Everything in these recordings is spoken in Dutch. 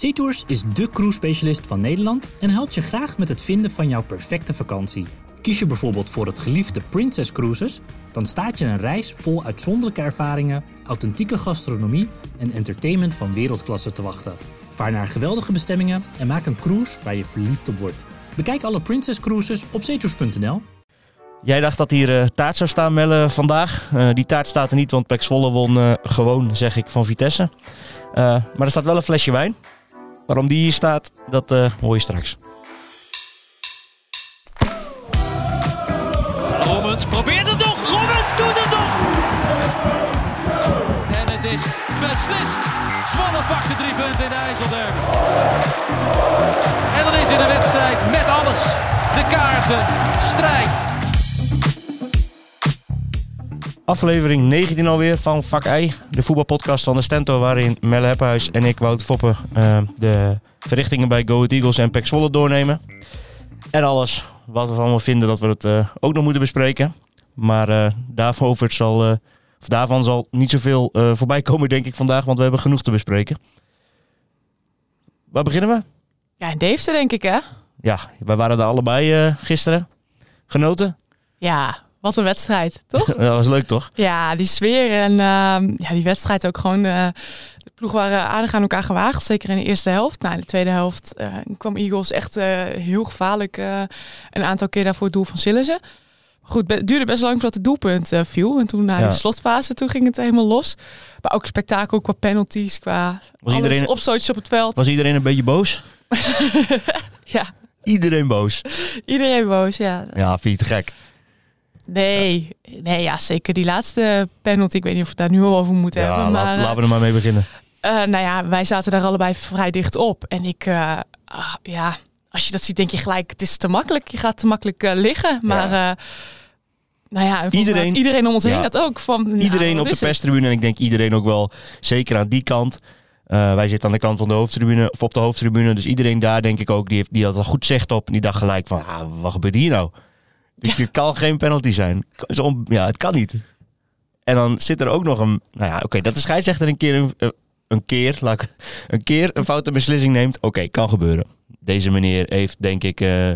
SeaTours is de cruise-specialist van Nederland en helpt je graag met het vinden van jouw perfecte vakantie. Kies je bijvoorbeeld voor het geliefde Princess Cruises, dan staat je een reis vol uitzonderlijke ervaringen, authentieke gastronomie en entertainment van wereldklasse te wachten. Vaar naar geweldige bestemmingen en maak een cruise waar je verliefd op wordt. Bekijk alle Princess Cruises op zeetours.nl. Jij dacht dat hier eh, taart zou staan, Melle, vandaag. Eh, die taart staat er niet, want Pek Zwolle won eh, gewoon, zeg ik, van Vitesse. Maar er staat wel een flesje wijn. Waarom die hier staat, dat eh, hoor je straks. Robbins probeert het nog. Robbins doet het nog. En het is beslist. Zwolle pakt de drie punten in de IJsselderby. En dan is in de wedstrijd met alles. De kaarten, strijd. Aflevering 19 alweer van Vak I, de voetbalpodcast van de Stento, waarin Melle Heppenhuis en ik, Wout Foppen, eh, de verrichtingen bij Go Ahead Eagles en Pek Zwolle doornemen. En alles wat we allemaal vinden dat we het eh, ook nog moeten bespreken. Maar daarover zal, of daarvan zal niet zoveel voorbij komen, denk ik, vandaag, want we hebben genoeg te bespreken. Waar beginnen we? Ja, in Deventer denk ik hè? Ja, wij waren er allebei gisteren. Genoten? Ja, wat een wedstrijd, toch? dat was leuk, toch? ja, die sfeer en ehm, ja, die wedstrijd ook gewoon. eh, de ploegen waren aardig aan elkaar gewaagd, zeker in de eerste helft. Nou, in de tweede helft eh, kwam Eagles echt eh, heel gevaarlijk een aantal keer daarvoor het doel van Sillessen. Goed, het duurde best lang voordat het doelpunt viel. En toen na Ja. de slotfase, toen ging het helemaal los. Maar ook spektakel qua penalties, qua Was alles iedereen, opstootjes op het veld. was iedereen een beetje boos? Ja, Iedereen boos. iedereen boos, ja. Ja, vind je te gek? Nee, nee, ja, zeker die laatste penalty. Ik weet niet of we het daar nu al over moeten Ja, hebben. Maar, laten we er maar mee beginnen. eh, nou ja, wij zaten daar allebei vrij dicht op. En ik, eh, ah, ja, als je dat ziet, denk je gelijk, het is te makkelijk. Je gaat te makkelijk eh, liggen. Maar, eh, nou ja, Iedereen- iedereen om ons heen Ja. dat ook. Van, nou, iedereen op de perstribune en ik denk iedereen ook wel, zeker aan die kant. Eh, wij zitten aan de kant van de hoofdtribune, of op de hoofdtribune. Dus iedereen daar, denk ik ook, die, heeft, die had al goed zicht op. En die dacht gelijk van, ah, wat gebeurt hier nou? Dit, dit kan geen penalty zijn. Ja, het kan niet. En dan zit er ook nog een... Nou ja, oké, dat de scheidsrechter een keer een, eh, een keer, laat ik- een keer een foute beslissing neemt. Oké, kan gebeuren. Deze meneer heeft, denk ik, eh,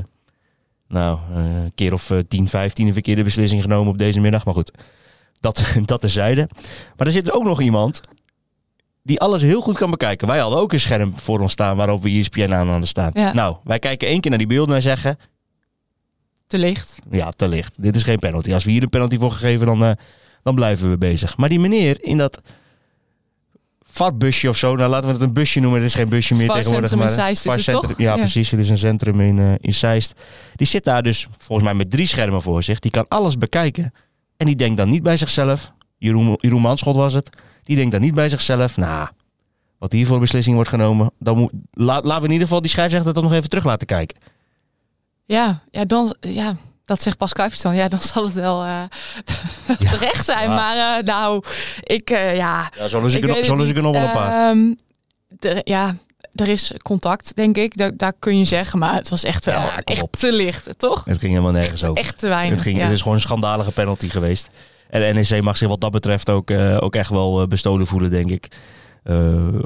nou, eh, een keer of eh, 10, 15 een verkeerde beslissing genomen op deze middag. Maar goed, dat, dat terzijde. Maar er zit ook nog iemand die alles heel goed kan bekijken. Wij hadden ook een scherm voor ons staan waarop we ESPN aan hadden staan. Ja. Nou, wij kijken één keer naar die beelden en zeggen... Te licht. Ja, te licht. Dit is geen penalty. Als we hier een penalty voor gegeven, dan, eh, dan blijven we bezig. Maar die meneer in dat VAR-busje of zo, nou laten we het een busje noemen. Het is geen busje meer tegenwoordig. in maar Zeist is het toch? Ja, Ja. precies. Het is een centrum in, eh in Zeist. Die zit daar dus volgens mij met drie schermen voor zich. Die kan alles bekijken. En die denkt dan niet bij zichzelf. Jeroen, Jeroen Manschot was het. Die denkt dan niet bij zichzelf. Nou, wat hier voor beslissing wordt genomen. Dan moet, la- laten we in ieder geval die scheidsrechter toch nog even terug laten kijken. Ja, ja, dan, ja, dat zegt Pas Kuipers dan. Ja, dan zal het wel eh, terecht zijn. Ja. Maar eh, nou, ik, eh, ja... Ja, zo lus ik, er zo lus ik er nog wel een paar. Ehm, ja, er is contact, denk ik. Da- daar kun je zeggen. Maar het was echt wel Ja, kom op. echt te licht, toch? Het ging helemaal nergens over. Echt te weinig. Het, ging, het is gewoon een schandalige penalty geweest. En de NEC mag zich wat dat betreft ook, ook echt wel bestolen voelen, denk ik.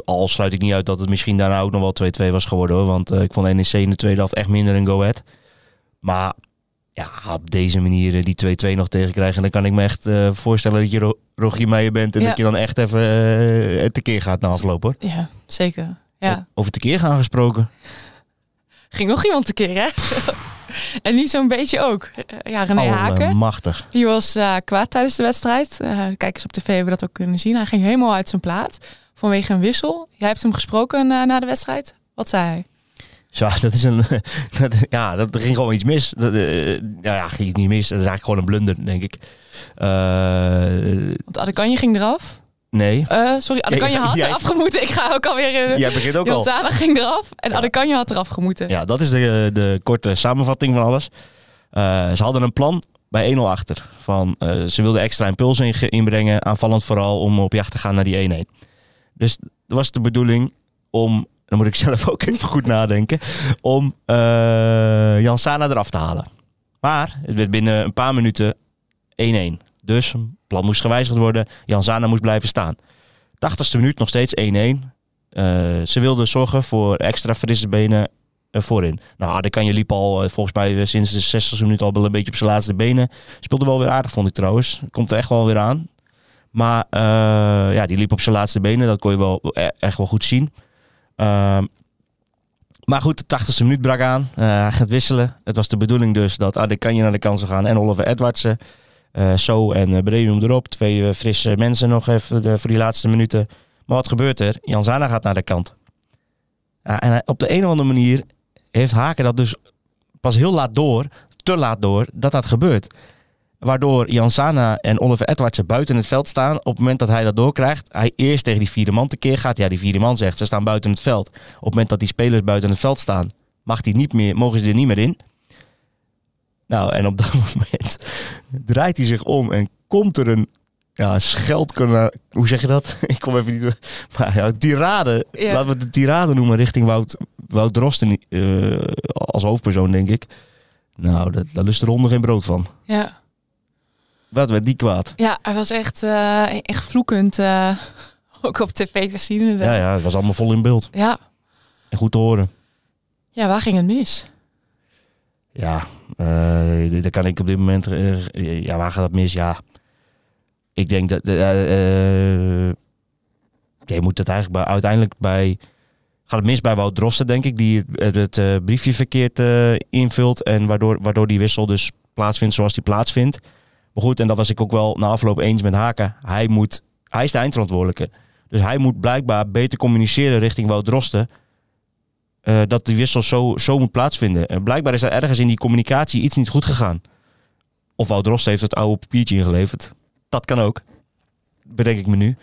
Al sluit ik niet uit dat het misschien daarna ook nog wel 2-2 was geworden. Hoor. Want ik vond NEC in de tweede helft echt minder dan Go Ahead. Maar ja, op deze manier eh, die 2-2 nog tegenkrijgen. Dan kan ik me echt eh, voorstellen dat je Ro Rogier Meijer bent. En Ja. dat je dan echt even eh, tekeer gaat na afloop hoor. ja, zeker. Ja. Over tekeer gaan gesproken. Ging nog iemand tekeer, hè? en niet zo'n beetje ook. Ja, René Haken. Allemachtig. Die was kwaad tijdens de wedstrijd. De kijkers op tv hebben dat ook kunnen zien. Hij ging helemaal uit zijn plaat vanwege een wissel. Jij hebt hem gesproken na de wedstrijd. Wat zei hij? Ja, dat is een. dat, ja, dat er ging gewoon iets mis. Dat, eh, ja, ging iets niet mis. Dat is eigenlijk gewoon een blunder, denk ik. Want Adekanje ging eraf. nee. Eh, sorry, Adekanje Ja, had jij- eraf gemoeten. Ik ga ook alweer... Uh, Jij begint ook al. Zana ging eraf en Ja. Adekanje had eraf gemoeten. Ja, dat is de, de korte samenvatting van alles. Ze hadden een plan bij 1-0 achter. Van, ze wilden extra impuls in, inbrengen, aanvallend vooral, om op jacht te gaan naar die 1-1. Dus dat was de bedoeling om, dan moet ik zelf ook even goed nadenken, om eh Jan Sana eraf te halen. Maar het werd binnen een paar minuten 1-1. Dus het plan moest gewijzigd worden. Jan Sana moest blijven staan. 80ste minuut nog steeds 1-1. eh, ze wilden zorgen voor extra frisse benen eh, voorin. Nou, de je liep al eh, volgens mij eh, sinds de 60 minuut al een beetje op zijn laatste benen. Speelde wel weer aardig, vond ik trouwens. Komt er echt wel weer aan. Maar eh, ja, die liep op zijn laatste benen. Dat kon je wel e- echt wel goed zien. Ehm, maar goed, de 80ste minuut brak aan. Eh, hij gaat wisselen. Het was de bedoeling dus dat Adekanje naar de kant zou gaan en Oliver Edwardsen. Eh So en uh, Breum erop. Twee eh, frisse mensen nog even eh, voor die laatste minuten. Maar wat gebeurt er? Jan Zana gaat naar de kant. En op de een of andere manier heeft Haken dat dus pas heel laat door, te laat door, dat dat gebeurt. Waardoor Jan Sana en Oliver Edwardsen buiten het veld staan. Op het moment dat hij dat doorkrijgt, hij eerst tegen die vierde man tekeer gaat. Ja, die vierde man zegt, ze staan buiten het veld. Op het moment dat die spelers buiten het veld staan, mag die niet meer, mogen ze er niet meer in. Nou, en op dat moment draait hij zich om en komt er een ja, scheldkanaal. Hoe zeg je dat? Ik kom even niet. Maar ja, tirade. Ja. Laten we het de tirade noemen richting Wout, Wout Drosten eh, als hoofdpersoon, denk ik. Nou, dat, daar lust de ronde geen brood van. Ja. Wat werd die kwaad? ja, hij was echt, eh, echt vloekend. eh, ook op tv te zien. Ja, inderdaad. ja, het was allemaal vol in beeld. Ja. En goed te horen. ja, waar ging het mis? Ja, eh daar kan ik op dit moment... ja, waar gaat dat mis? Ja, ik denk dat... je moet het eigenlijk bij, uiteindelijk bij... Gaat het mis bij Wout Drosten, denk ik, die het, het briefje verkeerd invult. En waardoor, waardoor die wissel dus plaatsvindt zoals die plaatsvindt. Maar goed, en dat was ik ook wel na afloop eens met Haken. Hij, moet, hij is de eindverantwoordelijke. Dus hij moet blijkbaar beter communiceren richting Wout Drosten. eh, dat die wissel zo, zo moet plaatsvinden. En blijkbaar is er ergens in die communicatie iets niet goed gegaan. Of Wout Drosten heeft het oude papiertje ingeleverd. Dat kan ook. Bedenk ik me nu.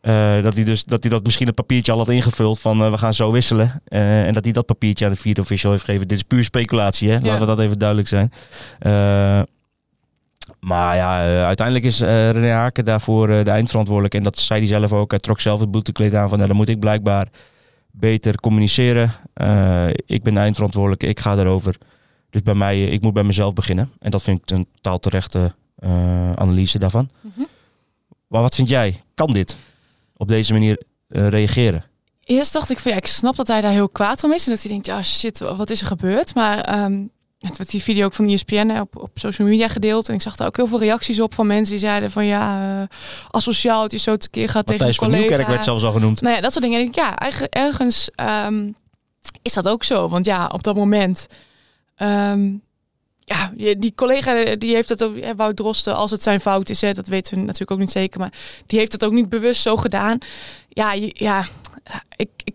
Eh, dat, hij dus, dat hij dat misschien het papiertje al had ingevuld van eh, we gaan zo wisselen. En dat hij dat papiertje aan de vierde official heeft gegeven. Dit is puur speculatie, hè? laten we dat even duidelijk zijn. Maar ja, eh, uiteindelijk is eh René Haken daarvoor eh, de eindverantwoordelijk. En dat zei hij zelf ook. Hij trok zelf het boetekleed aan van nou, dan moet ik blijkbaar beter communiceren. Ik ben de eindverantwoordelijk, ik ga erover. Dus bij mij, ik moet bij mezelf beginnen. En dat vind ik een totaal terechte analyse daarvan. Mhm. Maar wat vind jij? Kan dit op deze manier reageren? Eerst dacht ik van ja, ik snap dat hij daar heel kwaad om is. En dat hij denkt, ja shit, wat is er gebeurd? Maar ehm, het werd die video ook van E ESPN hè, op, op social media gedeeld. En ik zag daar ook heel veel reacties op van mensen die zeiden van ja, uh, asociaal dat je zo tekeer gaat tegen Matthijs een van collega. Nieuwkerk werd zelfs al genoemd. Nou ja, dat soort dingen. En ik, ja, eigen- ergens ehm, is dat ook zo. Want ja, op dat moment... ehm, ja, die collega die heeft het ook, hè, Wout Drosten, als het zijn fout is, hè, dat weten we natuurlijk ook niet zeker, maar die heeft het ook niet bewust zo gedaan. Ja, ja ik, ik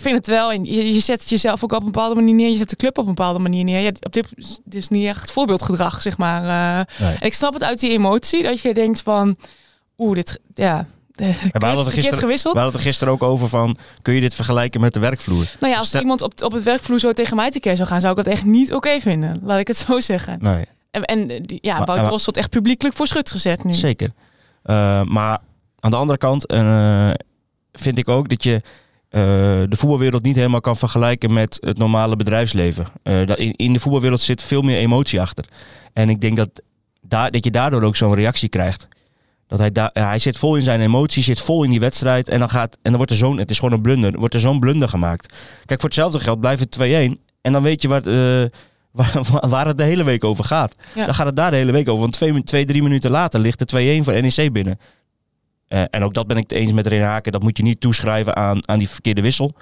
vind het wel. En je, je zet jezelf ook op een bepaalde manier neer, je zet de club op een bepaalde manier neer. Ja, op dit, dit is niet echt voorbeeldgedrag, zeg maar. eh. Nee. En ik snap het uit die emotie, dat je denkt van, oeh, dit, ja, we hadden het gisteren- gewisseld. We hadden het er gisteren ook over van, kun je dit vergelijken met de werkvloer? Nou ja, als Stel- iemand op, op het werkvloer zo tegen mij tekeer zou gaan, zou ik dat echt niet oké vinden. Laat ik het zo zeggen. Nee. En, en eh, ja, Drost wordt echt publiekelijk voor schut gezet nu. Zeker. Eh, maar aan de andere kant eh, vind ik ook dat je eh, de voetbalwereld niet helemaal kan vergelijken met het normale bedrijfsleven. Eh, in, in de voetbalwereld zit veel meer emotie achter. En ik denk dat, daar, dat je daardoor ook zo'n reactie krijgt. Dat hij, daar, hij zit vol in zijn emotie, zit vol in die wedstrijd. En dan, gaat, en dan wordt er zo'n, het is gewoon een blunder, wordt er zo'n blunder gemaakt. Kijk, voor hetzelfde geld blijft het 2-1. En dan weet je waar, eh, waar, waar het de hele week over gaat. Ja. Dan gaat het daar de hele week over. Want twee, twee drie minuten later ligt de 2-1 voor NEC binnen. Eh, en ook dat ben ik het eens met René Haken. Dat moet je niet toeschrijven aan, aan die verkeerde wissel.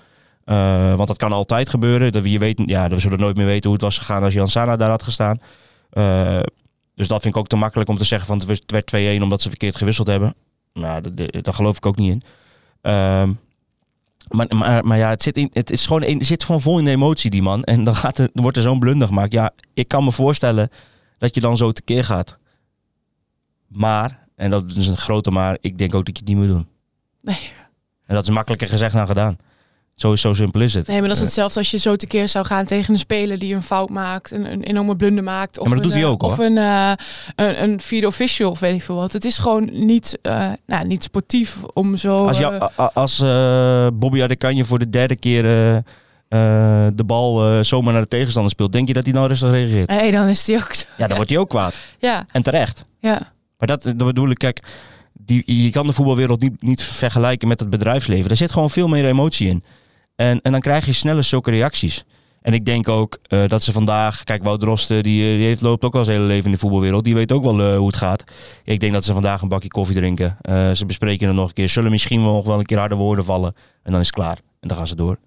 Eh, want dat kan altijd gebeuren. Dat we, je weet, ja, we zullen nooit meer weten hoe het was gegaan als Jan Sana daar had gestaan. Eh, dus dat vind ik ook te makkelijk om te zeggen van het werd 2-1 omdat ze verkeerd gewisseld hebben. Nou, daar geloof ik ook niet in. Ehm, maar, maar, ja, het zit, in, het is gewoon, het zit gewoon vol in de emotie, die man. En dan, gaat dan wordt er zo'n blunder gemaakt. Ja, ik kan me voorstellen dat je dan zo tekeer gaat. Maar, en dat is een grote maar, ik denk ook dat je het niet moet doen. Nee. En dat is makkelijker gezegd dan gedaan. Zo, zo simpel is het. Nee, maar dat is hetzelfde als je zo tekeer zou gaan tegen een speler die een fout maakt, een, een enorme blunder maakt. Of maar dat een, doet hij eh, ook, Of hoor. een, eh, een, een vierde official of weet ik veel wat. Het is gewoon niet, eh, nou, niet sportief om zo... Als, jou, a- als Bobby Adekanje voor de derde keer de bal zomaar naar de tegenstander speelt, denk je dat hij nou rustig reageert? nee, dan is die ook zo. Ja, dan wordt hij ook kwaad. Ja, En terecht. ja. Maar dat, bedoel ik, kijk, die, je kan de voetbalwereld niet, niet vergelijken met het bedrijfsleven. Er zit gewoon veel meer emotie in. En, en dan krijg je sneller zulke reacties. En ik denk ook eh, dat ze vandaag... Kijk, Wout Drosten, die, eh, die heeft, loopt ook al zijn hele leven in de voetbalwereld. Die weet ook wel eh, hoe het gaat. Ik denk dat ze vandaag een bakje koffie drinken. Ze bespreken het nog een keer. Zullen misschien wel nog wel een keer harde woorden vallen. En dan is het klaar. En dan gaan ze door.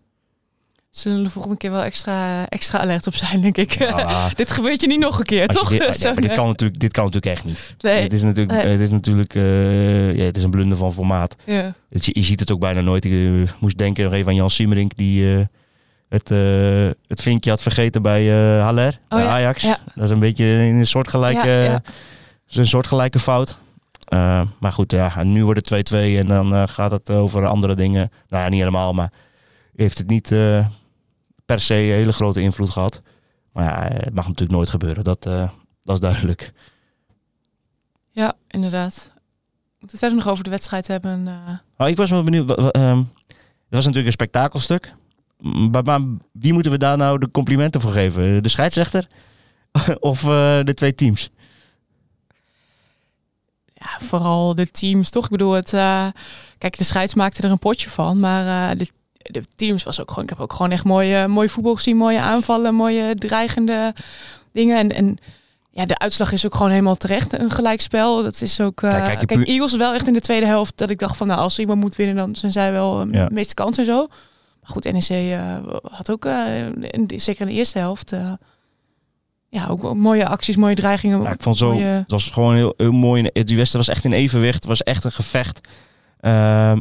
Zullen de volgende keer wel extra, extra alert op zijn, denk ik. Ja. dit gebeurt je niet nog een keer, Als je toch? dit, ja, Zo'n, maar dit, kan natuurlijk, dit kan natuurlijk echt niet. nee. Het is natuurlijk, Nee. het is natuurlijk eh, ja, het is een blunder van formaat. Ja. Het, je ziet het ook bijna nooit. Ik eh, moest denken nog even aan Jan Siemerink die eh, het, het vinkje had vergeten bij Haller, bij Oh ja, Ajax. ja. Dat is een beetje een soortgelijke, een soortgelijke fout. Maar goed, ja, nu wordt het 2-2 en dan gaat het over andere dingen. Nou ja, niet helemaal, maar heeft het niet eh, per se een hele grote invloed gehad. Maar ja, het mag natuurlijk nooit gebeuren. Dat, eh, dat is duidelijk. ja, inderdaad. Moeten we verder nog over de wedstrijd hebben? eh, Oh, ik was wel benieuwd. ehm, het was natuurlijk een spektakelstuk. Maar, maar wie moeten we daar nou de complimenten voor geven? De scheidsrechter? of eh, de twee teams? ja, vooral de teams, toch? Ik bedoel, het, eh, kijk, de scheids maakte er een potje van, maar eh, de, de teams was ook gewoon, ik heb ook gewoon echt mooie, mooie voetbal gezien, mooie aanvallen, mooie dreigende dingen. En, en ja, de uitslag is ook gewoon helemaal terecht, een gelijkspel. Dat is ook, eh, Kijk, kijk, kijk, je puur- Eagles wel echt in de tweede helft, dat ik dacht van, nou, als iemand moet winnen, dan zijn zij wel eh, Ja. de meeste kans en zo. Maar goed, NEC eh, had ook, eh, in de- zeker in de eerste helft, eh, ja, ook mooie acties, mooie dreigingen. Ja, ik vond zo, mooie- het was gewoon heel, heel mooi. Die wedstrijd was echt in evenwicht. Het was echt een gevecht. Ehm,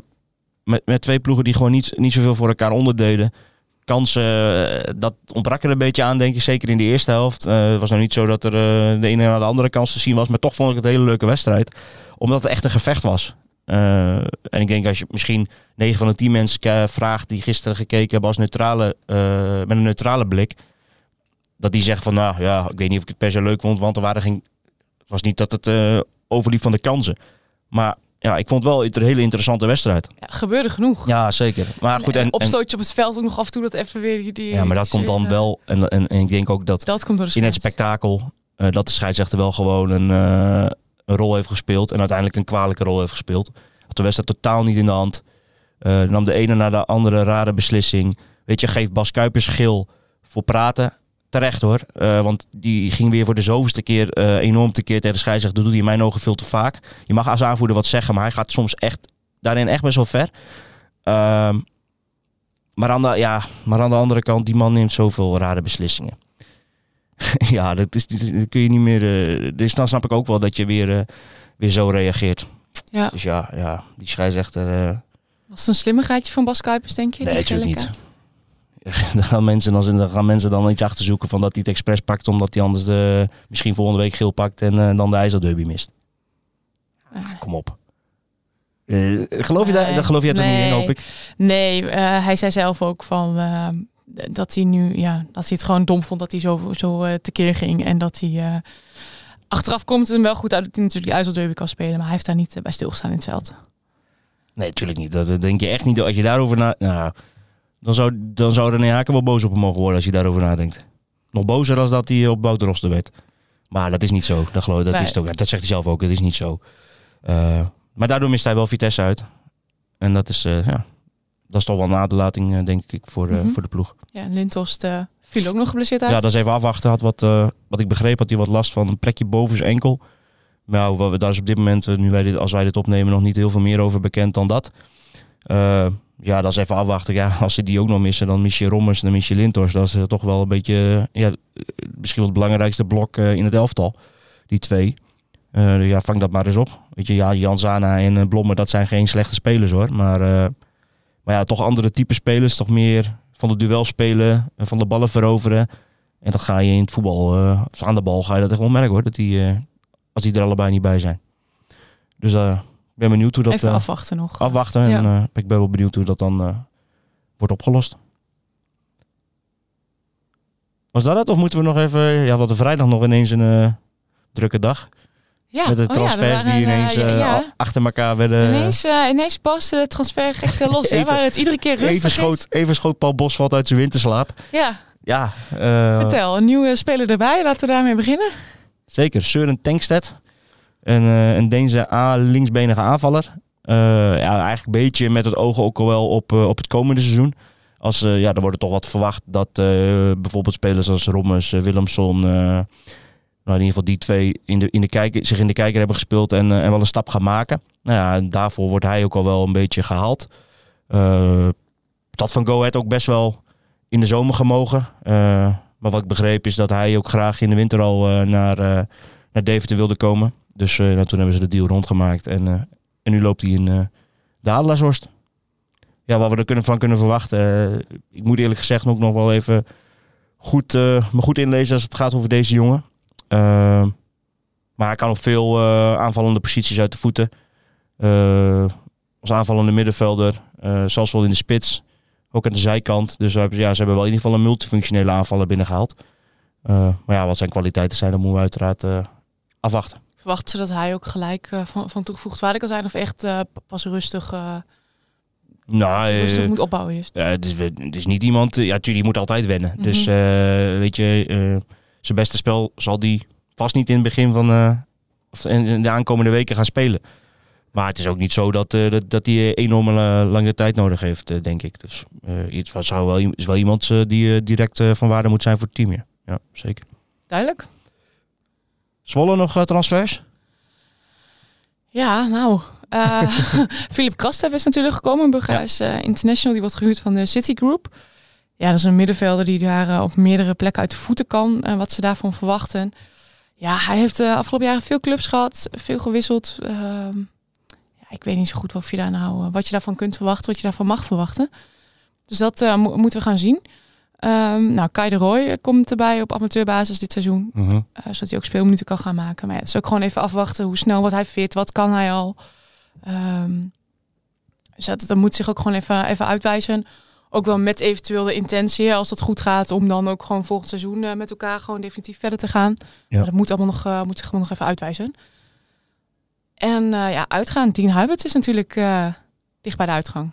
met, met twee ploegen die gewoon niet, niet zoveel voor elkaar onderdeden. Kansen, eh, dat ontbrak er een beetje aan, denk ik. Zeker in de eerste helft. Eh, het was nou niet zo dat er eh, de ene naar de andere kans te zien was. Maar toch vond ik het een hele leuke wedstrijd. Omdat het echt een gevecht was. En ik denk als je misschien 9 van de 10 mensen vraagt die gisteren gekeken hebben als neutrale, met een neutrale blik. Dat die zeggen van nou ja, ik weet niet of ik het per se leuk vond. Want er waren. Het was niet dat het overliep van de kansen. Maar ja, ik vond wel een hele interessante wedstrijd. ja, gebeurde genoeg. Ja, zeker. Maar goed, en, en, opstootje op het veld ook nog af en toe dat even weer die. ja, maar dat komt dan wel. En, en, en ik denk ook dat Dat komt door in het spektakel eh, dat de scheidsrechter wel gewoon een, eh, een rol heeft gespeeld. En uiteindelijk een kwalijke rol heeft gespeeld. Had de wedstrijd totaal niet in de hand. Eh, nam de ene naar de andere rare beslissing. Weet je, geef Bas Kuipers geel voor praten. Terecht hoor. Eh, want die ging weer voor de zoveelste keer eh, enorm tekeer tegen de scheidsrechter. Dat doet hij in mijn ogen veel te vaak. Je mag als aanvoerder wat zeggen, maar hij gaat soms echt daarin echt best wel ver. Ehm, maar, aan de, ja, maar aan de andere kant, die man neemt zoveel rare beslissingen. ja, dat, is, dat kun je niet meer. eh, dus dan snap ik ook wel dat je weer, weer zo reageert. Ja. Dus ja, ja die scheidsrechter. Was het een slimmigheidje van Bas Kuipers, denk je? Nee, natuurlijk niet. dan, gaan mensen dan, dan gaan mensen dan iets achterzoeken van dat hij het expres pakt, omdat hij anders de, misschien volgende week geel pakt en eh, dan de IJsselderby mist. Ah, Kom op. Eh, geloof je daar? Dat geloof je niet in, Nee. hoop ik. Nee, eh, hij zei zelf ook van eh, dat hij nu, ja, dat hij het gewoon dom vond dat hij zo, zo tekeer ging en dat hij achteraf komt het hem wel goed uit dat hij natuurlijk IJsselderby kan spelen, maar hij heeft daar niet bij stilgestaan in het veld. Nee, natuurlijk niet. Dat, dat denk je echt niet. Als je daarover na... Nou, dan zou, dan zou René Haken wel boos op hem mogen worden als je daarover nadenkt. Nog bozer dan dat hij op Bouteroster werd. Maar dat is niet zo. Dat, geloof, dat, Nee. is het ook, dat zegt hij zelf ook. Het is niet zo. Eh, maar daardoor mist hij wel Vitesse uit. En dat is, eh, ja, dat is toch wel een aderlating, eh, denk ik, voor, eh, Mhm. voor de ploeg. Ja, en Lintos eh, viel ook nog geblesseerd uit. Ja, dat is even afwachten. Had wat, eh, wat ik begreep, had hij wat last van een plekje boven zijn enkel. Nou, daar is op dit moment, eh, nu wij dit, als wij dit opnemen, nog niet heel veel meer over bekend dan dat. Eh, ja, dat is even afwachten. Ja, als ze die ook nog missen, dan mis je Rommers en dan mis je Lintors. Dat is eh, toch wel een beetje, eh, ja, misschien wel het belangrijkste blok in het elftal. Die twee. Ja, vang dat maar eens op. Weet je, ja, Zana en Blomme, dat zijn geen slechte spelers hoor. Maar, maar ja, toch andere type spelers. Toch meer van de duel spelen, en van de ballen veroveren. En dat ga je in het voetbal, of aan de bal, ga je dat echt wel merken hoor. Dat die, als die er allebei niet bij zijn. Dus ben benieuwd hoe dat... Even eh, afwachten nog. afwachten. En Ja. eh, ik ben wel benieuwd hoe dat dan eh, wordt opgelost. Was dat het? Of moeten we nog even... Ja, wat de vrijdag nog ineens een drukke dag. ja. met de oh ja, er transfers die ineens ja. achter elkaar werden... Ineens, eh ineens barst de transfer gekte los, hè, Even- waar het iedere keer rustig even, schoot, even schoot Paul Bosveld uit zijn winterslaap. is. Ja, Ja, vertel. Een nieuwe speler erbij. Laten we daarmee beginnen. zeker. Søren Tankstedt. Een, eh, een Deense A, linksbenige aanvaller. Eh, ja, eigenlijk een beetje met het oog ook al wel op, eh, op het komende seizoen. Als, ja, er wordt toch wat verwacht dat bijvoorbeeld spelers als Rommers, Willemson... nou, in ieder geval die twee in de, in de kijker, zich in de kijker hebben gespeeld en, en wel een stap gaan maken. Nou ja, en daarvoor wordt hij ook al wel een beetje gehaald. Eh, dat van Go Ahead ook best wel in de zomer gemogen. Eh, maar wat ik begreep is dat hij ook graag in de winter al naar, naar Deventer wilde komen. Dus eh, nou, toen hebben ze de deal rondgemaakt. En, eh, en nu loopt hij in eh de Adelaarshorst. Ja, wat we er kunnen, van kunnen verwachten. ik moet eerlijk gezegd ook nog wel even goed, me goed inlezen als het gaat over deze jongen. Eh, maar hij kan op veel aanvallende posities uit de voeten. Als aanvallende middenvelder. zelfs wel in de spits. Ook aan de zijkant. Dus ja, ze hebben wel in ieder geval een multifunctionele aanvaller binnengehaald. Eh, maar ja, wat zijn kwaliteiten zijn, dat moeten we uiteraard afwachten. Verwachten ze dat hij ook gelijk eh, van, van toegevoegd waarde kan zijn? Of echt eh, pas rustig, eh, Nou, rustig moet opbouwen eerst? Ja, het, is, het is niet iemand... Ja, natuurlijk, moet altijd wennen. Mhm. Dus weet je, zijn beste spel zal die vast niet in het begin van... of in de aankomende weken gaan spelen. Maar het is ook niet zo dat, eh, dat, dat hij enorme lange tijd nodig heeft, denk ik. Dus iets wat zou wel, is wel iemand die direct van waarde moet zijn voor het team. Ja, ja zeker. Duidelijk. Zwolle nog eh, transfers? Ja, nou. eh Philip Krastev is natuurlijk gekomen. Een Bulgaars eh, international. Die wordt gehuurd van de City Group. Ja, dat is een middenvelder die daar eh, op meerdere plekken uit de voeten kan. En wat ze daarvan verwachten. Ja, hij heeft de afgelopen jaren veel clubs gehad. Veel gewisseld. Ehm, ja, ik weet niet zo goed of je daar nou, eh, wat je daarvan kunt verwachten. Wat je daarvan mag verwachten. Dus dat eh, mo- moeten we gaan zien. Ehm, nou, Kai de Roy eh, komt erbij op amateurbasis dit seizoen. Mhm. Eh, zodat hij ook speelminuten kan gaan maken. Maar ja, het is ook gewoon even afwachten hoe snel wordt hij fit, wat kan hij al. Dus dat, dat moet zich ook gewoon even, even uitwijzen. Ook wel met eventueel de intentie, als dat goed gaat, om dan ook gewoon volgend seizoen eh, met elkaar gewoon definitief verder te gaan. Maar dat moet allemaal nog, moet zich gewoon nog even uitwijzen. En ja, uitgaan. Dean Huibert is natuurlijk dicht bij de uitgang.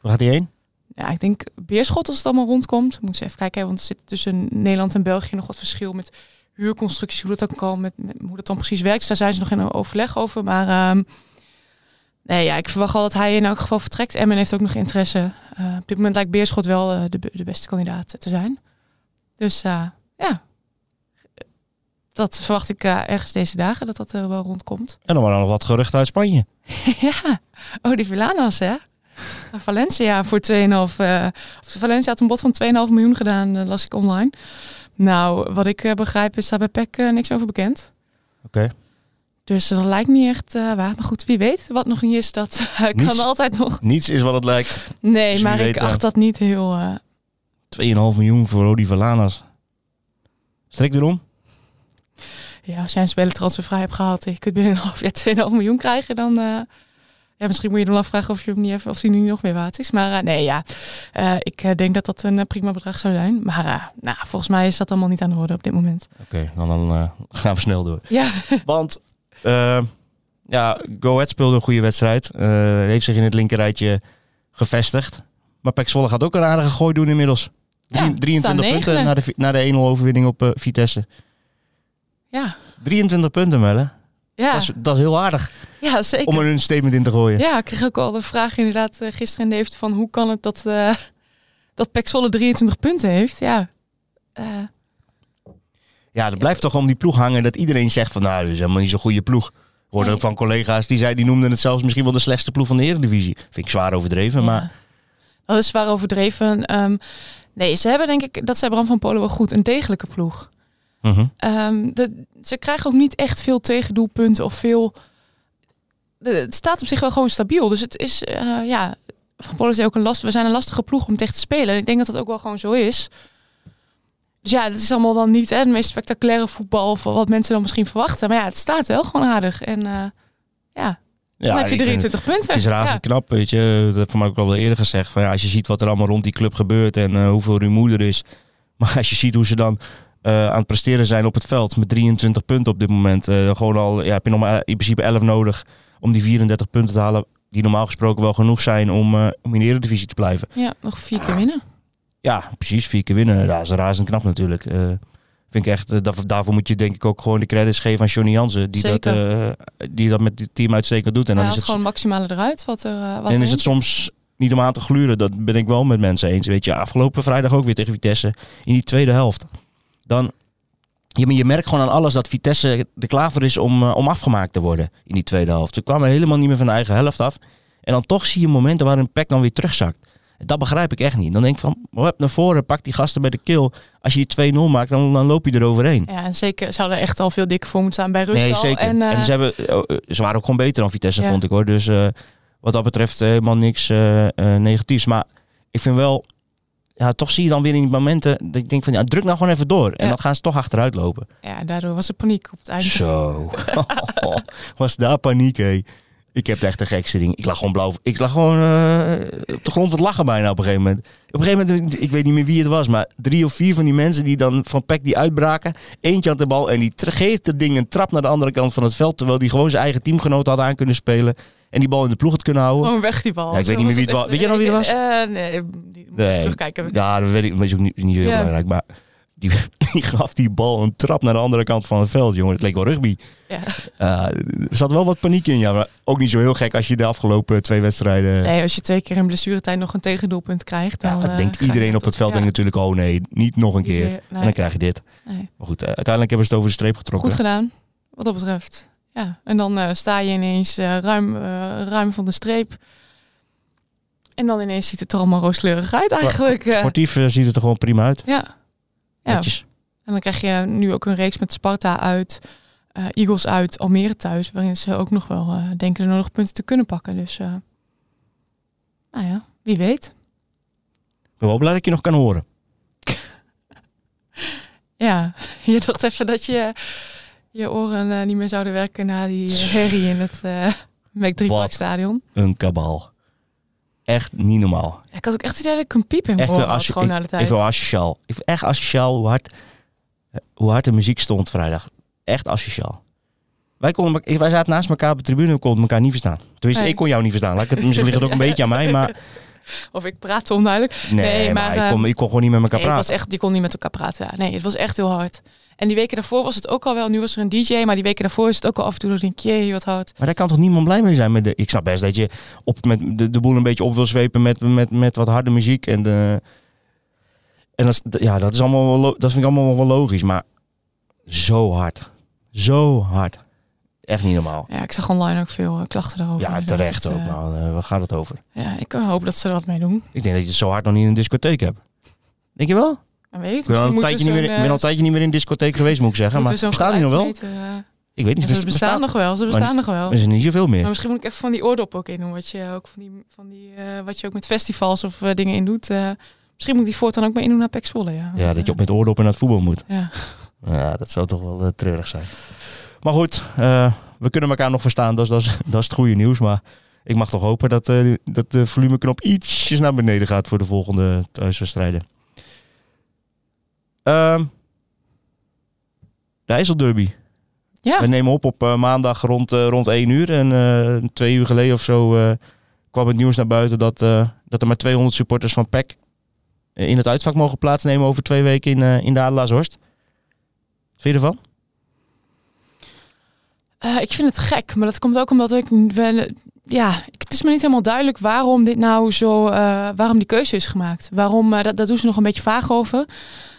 Waar gaat hij heen? Ja, ik denk Beerschot als het allemaal rondkomt. Moeten ze even kijken, hè, want er zit tussen Nederland en België nog wat verschil met huurconstructies, hoe dat dan kan, met, met hoe dat dan precies werkt. Dus daar zijn ze nog in overleg over. Maar ehm, nee, ja, ik verwacht al dat hij in elk geval vertrekt. Emmen heeft ook nog interesse. Eh, op dit moment lijkt Beerschot wel eh, de, de beste kandidaat te zijn. Dus eh, ja, dat verwacht ik eh, ergens deze dagen, dat dat er wel rondkomt. En dan maar nog wat geruchten uit Spanje. ja, oh, die Villanas, hè? Valencia voor 2,5. eh of Valencia had een bod van 2,5 miljoen gedaan, eh, las ik online. Nou, wat ik eh, begrijp is daar bij PEC eh, niks over bekend. Oké. Dus dat lijkt niet echt eh, waar. Maar goed, wie weet wat nog niet is, dat eh, Niets. kan altijd nog. Niets is wat het lijkt. Nee, Dus maar ik weet, eh, acht dat niet heel... eh, 2,5 miljoen voor Rodi Valanas. Strik erom? ja, als jij een speler transfervrij hebt gehaald en je kunt binnen een half jaar 2,5 miljoen krijgen, dan... ja, misschien moet je dan afvragen of je hem niet even, of hij nu nog meer waard is. Maar eh, nee, ja, Eh, ik eh, denk dat dat een prima bedrag zou zijn. Maar nou, volgens mij is dat allemaal niet aan de orde op dit moment. Oké, dan, dan eh, gaan we snel door. Ja, Want ja, Go Ahead speelde een goede wedstrijd. Heeft zich in het linkerrijtje gevestigd. Maar Pek Zwolle gaat ook een aardige gooi doen inmiddels. Ja, 23 staan punten na de, na de 1-0 overwinning op Vitesse. ja, 23 punten, Melle. Ja, Dat, is, dat is heel aardig ja zeker. om er een statement in te gooien. Ja, ik kreeg ook al de vraag inderdaad eh, gisteren in Deventer van hoe kan het dat, eh dat Pek Zwolle 23 punten heeft. Ja, Eh, Ja, er blijft toch om die ploeg hangen dat iedereen zegt van nou, dit is helemaal niet zo'n goede ploeg. Hoorde Nee. ook van collega's die, zei, die noemden het zelfs misschien wel de slechtste ploeg van de Eredivisie. Vind ik zwaar overdreven, ja. maar Dat is zwaar overdreven. Ehm, nee, ze hebben denk ik, dat zei Bram van Polen wel goed, een degelijke ploeg. Mhm. Ehm, de, ze krijgen ook niet echt veel tegendoelpunten of veel... De, het staat op zich wel gewoon stabiel. Dus het is, eh, ja... Van Polen zei ook een last. We zijn een lastige ploeg om tegen te spelen. Ik denk dat dat ook wel gewoon zo is. Dus ja, het is allemaal dan niet hè, het meest spectaculaire voetbal... of wat mensen dan misschien verwachten. Maar ja, het staat wel gewoon aardig. En eh, ja, dan ja, heb je ik vind- 23 punten. Het is razend Ja. knap, weet je. Dat heb ik mij ook al wel eerder gezegd. Van, ja, als je ziet wat er allemaal rond die club gebeurt en eh, hoeveel rumoer er is. Maar als je ziet hoe ze dan eh, aan het presteren zijn op het veld met 23 punten op dit moment. eh, gewoon al, ja, heb je nog maar in principe 11 nodig om die 34 punten te halen. Die normaal gesproken wel genoeg zijn om, eh, om in de Eredivisie te blijven. Ja, nog vier keer winnen. Ja, precies. Vier keer winnen. Ja, dat is razend knap natuurlijk. Vind ik echt, daar- daarvoor moet je denk ik ook gewoon de credits geven aan Johnny Jansen. Die, dat, Zeker. die dat met het team uitstekend doet. En dan is het, gewoon maximale eruit wat er wat en is het soms niet om aan te gluren. Dat ben ik wel met mensen eens. Weet je, afgelopen vrijdag ook weer tegen Vitesse. In die tweede helft. Dan, je, je merkt gewoon aan alles dat Vitesse er klaar voor is om, eh, om afgemaakt te worden in die tweede helft. Ze kwamen helemaal niet meer van de eigen helft af. En dan toch zie je momenten waar een pack dan weer terugzakt. Dat begrijp ik echt niet. Dan denk ik van, heb naar voren, pak die gasten bij de kill. Als je die 2-0 maakt, dan, dan loop je eroverheen. Ja, en zeker, ze hadden echt al veel dikker voor moeten staan bij Rust Nee, zeker. En, En, eh, ze, hebben, eh, ze waren ook gewoon beter dan Vitesse, Ja. vond ik hoor. Dus wat dat betreft helemaal niks negatiefs. Maar ik vind wel, ja, toch zie je dan weer in die momenten dat ik denk van, ja, druk nou gewoon even door. En Ja. dan gaan ze toch achteruit lopen. ja, daardoor was er paniek op het einde. Zo. Was daar paniek, hé. Ik heb echt de gekste ding. Ik lag gewoon blauw. Ik lag gewoon eh, op de grond wat lachen bijna op een gegeven moment. Op een gegeven moment, ik weet niet meer wie het was, maar drie of vier van die mensen die dan van Peck die uitbraken. Eentje had de bal en die geeft het ding een trap naar de andere kant van het veld. Terwijl die gewoon zijn eigen teamgenoot had aan kunnen spelen. En die bal in de ploeg had kunnen houden. Gewoon weg die bal. Ja, ik Zo weet niet meer wie het was. Weet je nog wie het was? Eh, nee, die moet Nee. terugkijken. Ja, dat weet ik. Dat is ook niet, niet zo heel Ja. belangrijk. Maar die, die gaf die bal een trap naar de andere kant van het veld, jongen. Het leek wel rugby. Ja. Eh, er zat wel wat paniek in, ja. Maar ook niet zo heel gek als je de afgelopen twee wedstrijden... Nee, als je twee keer in blessuretijd nog een tegendoelpunt krijgt, dan... ja, dan eh, denkt iedereen op het veld ja. denkt natuurlijk, oh nee, niet nog een keer. En dan krijg je dit. nee. Maar goed, eh, uiteindelijk hebben ze het over de streep getrokken. Goed gedaan, wat dat betreft. Ja, en dan sta je ineens ruim, ruim van de streep. En dan ineens ziet het er allemaal rooskleurig uit eigenlijk. eh. Sportief eh, ziet het er gewoon prima uit. ja. ja, Netjes. en dan krijg je nu ook een reeks met Sparta uit, eh, Eagles uit, Almere thuis. Waarin ze ook nog wel denken de nodige punten te kunnen pakken. Dus, nou ja, wie weet. Ik ben wel blij dat ik je nog kan horen. Ja, je dacht even dat je je oren niet meer zouden werken na die herrie in het uh, Wat? Parkstadion. Een kabal. Echt niet normaal. Ja, ik had ook echt het idee dat ik een piep in mijn Echt, had, associ- gewoon ik, na de tijd. wel asociaal. Ik vind echt asociaal hoe hard, hoe hard de muziek stond vrijdag. Echt asociaal. Wij, konden, wij zaten naast elkaar op de tribune en konden elkaar niet verstaan. Tenminste, Nee. ik kon jou niet verstaan. Laat ik het, misschien ligt het ook een beetje aan mij, maar... Of ik praatte onduidelijk. Nee, Nee, maar, maar, ik, kon, eh, ik kon gewoon niet met elkaar Nee, het praten. was echt, je kon niet met elkaar praten. Ja. Nee, het was echt heel hard. En die weken daarvoor was het ook al wel. Nu was er een DJ, maar die weken daarvoor is het ook al af en toe. Ik denk, jee, wat hard. Maar daar kan toch niemand blij mee zijn? Met de, ik snap best dat je op, met de, de boel een beetje op wil zwepen met, met, met wat harde muziek. En, de, en dat, is- ja, dat, is allemaal wel, dat vind ik allemaal wel logisch. Maar zo hard. Zo hard. Echt niet normaal. Ja, ik zag online ook veel eh, klachten daarover. Ja, terecht het, ook. eh, Nou, eh, waar gaat het over? Ja, ik hoop dat ze er wat mee doen. Ik denk dat je het zo hard nog niet in een discotheek hebt. Denk je wel? Maar weet Ik ben al een tijdje niet meer, ik ben al een tijdje niet meer in discotheek geweest, moet ik zeggen. Maar bestaan die nog wel? Ik weet niet. Ja, ze bestaan nog wel, ze Maar bestaan nog wel. Er is niet zoveel meer. Maar misschien moet ik even van die oordop ook in doen. Wat je ook van die, van die eh, wat je ook met festivals of eh, dingen in doet. eh, misschien moet ik die voortaan ook maar in doen naar Pek Zwolle. Ja, dat je op eh, met oordop naar het voetbal moet. Ja. Ja, dat zou toch wel eh, treurig zijn. Maar goed, eh, we kunnen elkaar nog verstaan. Dat is, dat, is, dat is het goede nieuws. Maar ik mag toch hopen dat, eh, dat de volumeknop ietsjes naar beneden gaat voor de volgende thuiswedstrijden. Ehm de IJsselderby. Ja. We nemen op op eh, maandag rond, eh, rond 1 uur. En eh, twee uur geleden of zo kwam het nieuws naar buiten dat, dat er maar 200 supporters van PEC in het uitvak mogen plaatsnemen over twee weken in, in de Adelaarshorst. Wat vind je ervan? Ik vind het gek, maar dat komt ook omdat ik ja, het is me niet helemaal duidelijk waarom dit nou zo, waarom die keuze is gemaakt. Waarom, dat, dat doen ze nog een beetje vaag over.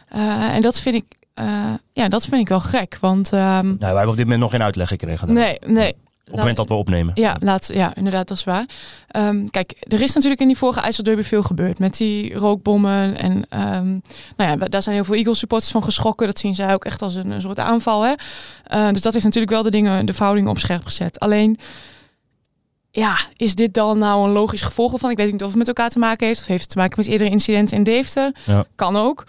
Eh, en dat vind ik, eh, ja, dat vind ik wel gek, want ehm, Nou, wij hebben op dit moment nog geen uitleg gekregen. nee, nee. Op het moment dat we opnemen. Ja, laat, ja, inderdaad, dat is waar. Ehm, kijk, er is natuurlijk in die vorige IJsselderby veel gebeurd. Met die rookbommen. En ehm, nou ja, daar zijn heel veel Eagles supporters van geschrokken. Dat zien zij ook echt als een, een soort aanval. Hè? Eh, dus dat heeft natuurlijk wel de dingen, de verhoudingen op scherp gezet. Alleen, ja, is dit dan nou een logisch gevolg ervan? Ik weet niet of het met elkaar te maken heeft. Of heeft het te maken met eerdere incidenten in Deventer? Ja. Kan ook.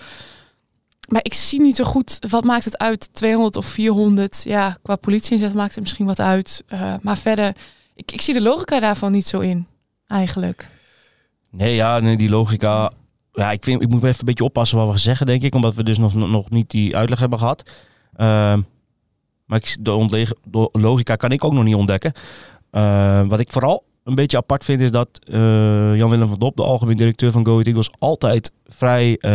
Maar ik zie niet zo goed, wat maakt het uit, 200 of 400? Ja, qua politie inzet maakt het misschien wat uit. Eh, maar verder, ik, ik zie de logica daarvan niet zo in, eigenlijk. Nee, ja, nee, die logica. Ja, ik, vind, ik moet even een beetje oppassen wat we zeggen, denk ik. Omdat we dus nog, nog niet die uitleg hebben gehad. Ehm, maar ik, de logica kan ik ook nog niet ontdekken. Ehm, wat ik vooral een beetje apart vind is dat eh, Jan-Willem van Dop, de algemeen directeur van Go Ahead Eagles, altijd vrij eh,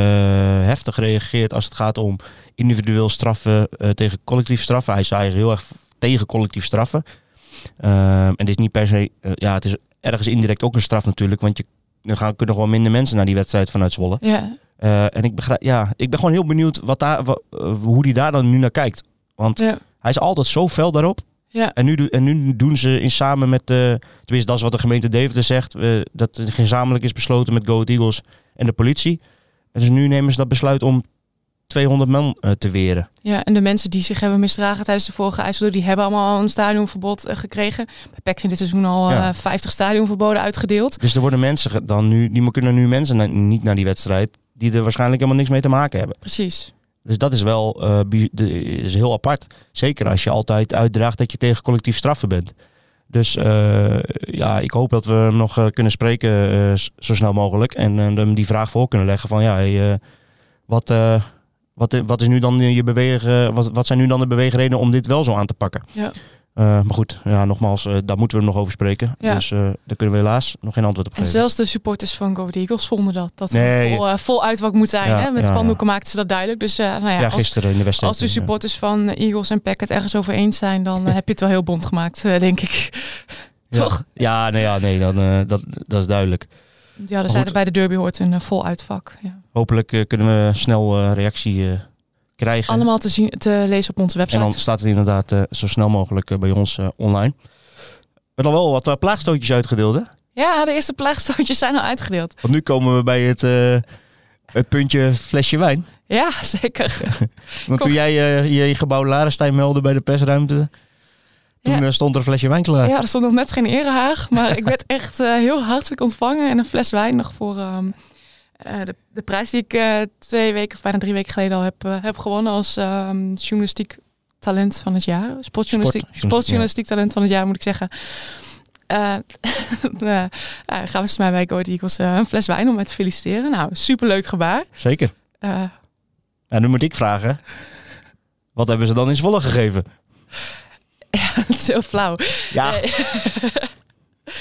heftig reageert als het gaat om individueel straffen eh, tegen collectief straffen. Hij hij is heel erg tegen collectief straffen. Ehm, en dit is niet per se, ja, het is ergens indirect ook een straf natuurlijk, want je, er gaan, kunnen gewoon minder mensen naar die wedstrijd vanuit Zwolle. Ja, en ik, begrijp, ja, ik ben gewoon heel benieuwd wat daar, wa- eh, hoe hij daar dan nu naar kijkt. Want ja, hij is altijd zo fel daarop. Ja. En nu, en nu doen ze in samen met de. Tenminste, dat is wat de gemeente Deventer zegt. eh, dat er gezamenlijk is besloten met Go Ahead Eagles en de politie. En dus nu nemen ze dat besluit om 200 man eh, te weren. Ja, en de mensen die zich hebben misdragen tijdens de vorige IJssel, die hebben allemaal al een stadionverbod eh, gekregen. Bij PEC zijn dit seizoen al Ja. eh, 50 stadionverboden uitgedeeld. Dus er worden mensen dan nu. Die kunnen nu mensen na- niet naar die wedstrijd. die er waarschijnlijk helemaal niks mee te maken hebben. Precies. Dus dat is wel de- is heel apart. Zeker als je altijd uitdraagt dat je tegen collectief straffen bent. Dus eh, ja, ik hoop dat we hem nog eh, kunnen spreken zo snel mogelijk. En hem die vraag voor kunnen leggen van ja, wat, wat, wat, is nu dan je bewegen, wat, wat zijn nu dan de beweegredenen om dit wel zo aan te pakken? Ja. Eh, maar goed, ja, nogmaals, eh, daar moeten we nog over spreken. Ja. Dus eh, daar kunnen we helaas nog geen antwoord op En geven. zelfs de supporters van Go Eagles vonden dat. Dat er Nee. vol, vol uitvak moet zijn. Ja, hè? Met spandoeken maakten ze dat duidelijk. Dus nou ja, als, gisteren in de wedstrijd. als de supporters van Eagles en Pack het ergens over eens zijn, dan heb je het wel heel bond gemaakt, denk ik. Toch? Ja, nee, ja, nee dan, dat, dat is duidelijk. Ja, goed. zeiden bij de derby hoort een vol uitvak. Ja. Hopelijk kunnen we snel reactie krijgen. Allemaal te, zien, te lezen op onze En website. dan staat het inderdaad eh, zo snel mogelijk eh, bij ons eh, online. We hebben al wel wat plaagstootjes uitgedeeld, hè? Ja, de eerste plaagstootjes zijn al uitgedeeld. Want nu komen we bij het, het puntje flesje wijn. Ja, zeker. Want Kom. toen jij je, gebouw Larenstein meldde bij de persruimte... Toen Ja. stond er een flesje wijn klaar. Ja, er stond nog net geen erehaag, maar ik werd echt heel hartelijk ontvangen. En een fles wijn nog voor ehm, eh, de, de prijs die ik eh, twee weken of bijna drie weken geleden al heb, eh, heb gewonnen als ehm, journalistiek talent van het jaar. Sportjournalistiek, Sport- sportjournalistiek talent van het jaar moet ik zeggen. Eh eh, eh, gaven ze mij bij Go Eagles eh, een fles wijn om mij te feliciteren. Nou, superleuk gebaar. Zeker. Eh, En nu moet ik vragen... Wat hebben ze dan in Zwolle gegeven? is heel flauw. Ja,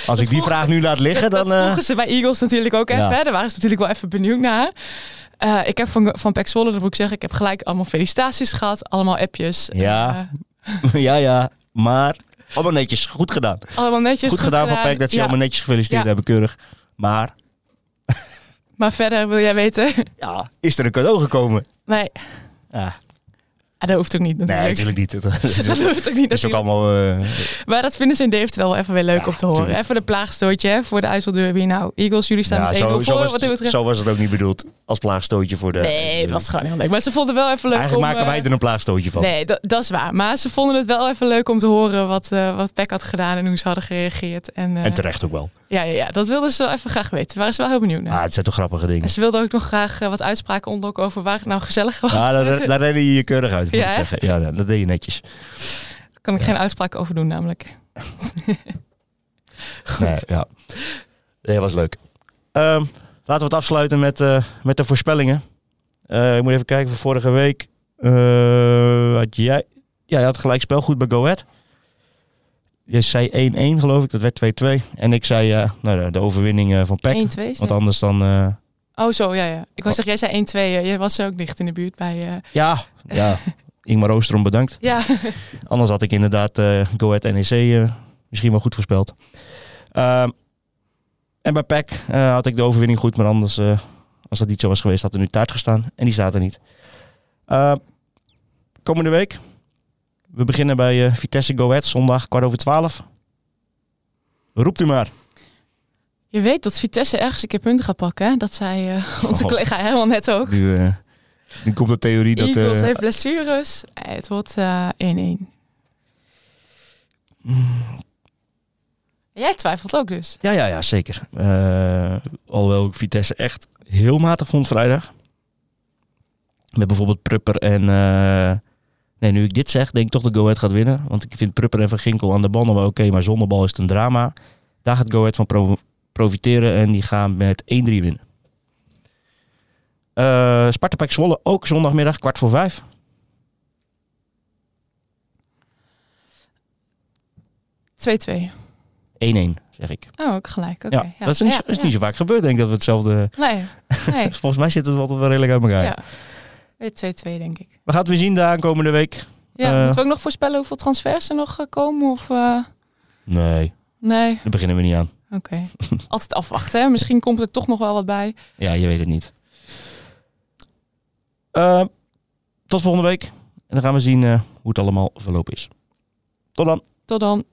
Als ik die vraag ze- nu laat liggen, dan... dat eh, vroegen ze bij Eagles natuurlijk ook even. Hè? Daar waren ze natuurlijk wel even benieuwd naar. Eh, ik heb van, van Pek Zwolle, dat moet ik zeggen, ik heb gelijk allemaal felicitaties gehad. Allemaal appjes. Ja. Eh, ja, ja, maar... Allemaal netjes, goed gedaan. allemaal netjes. Goed, gedaan van Peck dat ze Ja, allemaal netjes gefeliciteerd Ja. hebben, keurig. Maar Maar verder wil jij weten? ja, is er een cadeau gekomen? Nee, Ja, ah, dat hoeft ook niet nee, natuurlijk. natuurlijk niet. Het is, dat hoeft ook niet het is ook natuurlijk. allemaal... eh, Maar dat vinden ze in Deventer wel even weer leuk Ja, om te horen. tuurlijk. Even de plaagstootje hè, voor de IJsselderby. Nou, Eagles, jullie staan ja, met 1-0 zo, voor. zo, was, wat betreft. zo was het ook niet bedoeld. Als plaagstootje voor de... Nee, het was gewoon heel leuk. Maar ze vonden wel even leuk Eigenlijk om... maken eh, wij er een plaagstootje van. Nee, dat, dat is waar. Maar ze vonden het wel even leuk om te horen wat, eh wat Peck had gedaan en hoe ze hadden gereageerd. En, En terecht ook wel. ja, ja, ja, dat wilden ze wel even graag weten. Daar waren ze wel heel benieuwd naar. Ah, het zijn toch grappige dingen. En ze wilden ook nog graag wat uitspraken ontlokken over waar het nou gezellig was. Ja, daar, daar redde je je keurig uit, moet Ja, zeggen. Ja, dat deed je netjes. Daar kan ik geen uitspraak over doen namelijk. Goed. Nee, ja. Nee, was leuk. Ehm, laten we het afsluiten met, eh, met de voorspellingen. Eh, ik moet even kijken, voor vorige week eh, had jij... Ja, je had gelijk spel goed bij Go Ahead. Je zei 1-1 geloof ik, dat werd 2-2. En ik zei nou, de, overwinning van PEC. 1, 2. Want anders dan... Oh, zo, ja, ja. Ik wou zeggen, jij zei 1, 2. Je was ook dicht in de buurt bij... eh, ja, ja. Ingmar Oosterom bedankt. ja, Anders had ik inderdaad eh Go Ahead NEC eh, misschien wel goed voorspeld. Ehm, en bij PEC eh, had ik de overwinning goed, maar anders, als dat niet zo was geweest, had er nu taart gestaan. En die staat er niet. Ehm, komende week. We beginnen bij Vitesse Go Ahead, zondag kwart over twaalf. Roept u maar. je weet dat Vitesse ergens een keer punten gaat pakken. Hè? Dat zei onze Oh. collega helemaal net ook. Nu, nu komt de theorie dat... Eagles eh, heeft blessures. Eh, het wordt eh, 1-1. Jij twijfelt ook dus. Ja, ja, ja, zeker. Eh, alhoewel ik Vitesse echt heel matig vond vrijdag. Met bijvoorbeeld Prupper en... eh, nee, nu ik dit zeg, denk ik toch dat Go Ahead gaat winnen. Want ik vind Prupper en Van Ginkel aan de bal nog wel oké, maar zonder bal is het een drama. Daar gaat Go Ahead van pro- profiteren en die gaan met 1-3 winnen. Eh Sparta Pek Zwolle ook zondagmiddag, kwart voor vijf. 1-1, 2-2. zeg zeg ik. Oh, ook gelijk. Ja, ja. dat is, niet, Ja, zo- is ja. niet zo vaak gebeurd, denk ik, dat we hetzelfde... Nee, nee. Volgens mij zit het altijd wel redelijk uit elkaar. ja. Weer 2-2 denk ik. We gaan het weer zien de aankomende week. Ja, Eh. moeten we ook nog voorspellen hoeveel transfers er nog eh, komen? Of, eh, Nee, Nee, daar beginnen we niet aan. oké. Altijd afwachten, hè? Misschien komt er toch nog wel wat bij. Ja, je weet het niet. Eh, tot volgende week. En dan gaan we zien eh, hoe het allemaal verlopen is. Tot dan. Tot dan.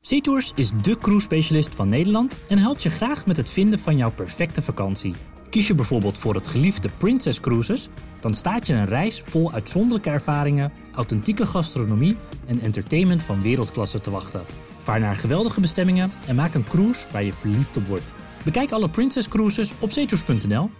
SeaTours is de cruise specialist van Nederland en helpt je graag met het vinden van jouw perfecte vakantie. Kies je bijvoorbeeld voor het geliefde Princess Cruises, dan staat je een reis vol uitzonderlijke ervaringen, authentieke gastronomie en entertainment van wereldklasse te wachten. Vaar naar geweldige bestemmingen en maak een cruise waar je verliefd op wordt. Bekijk alle Princess Cruises op zeetours.nl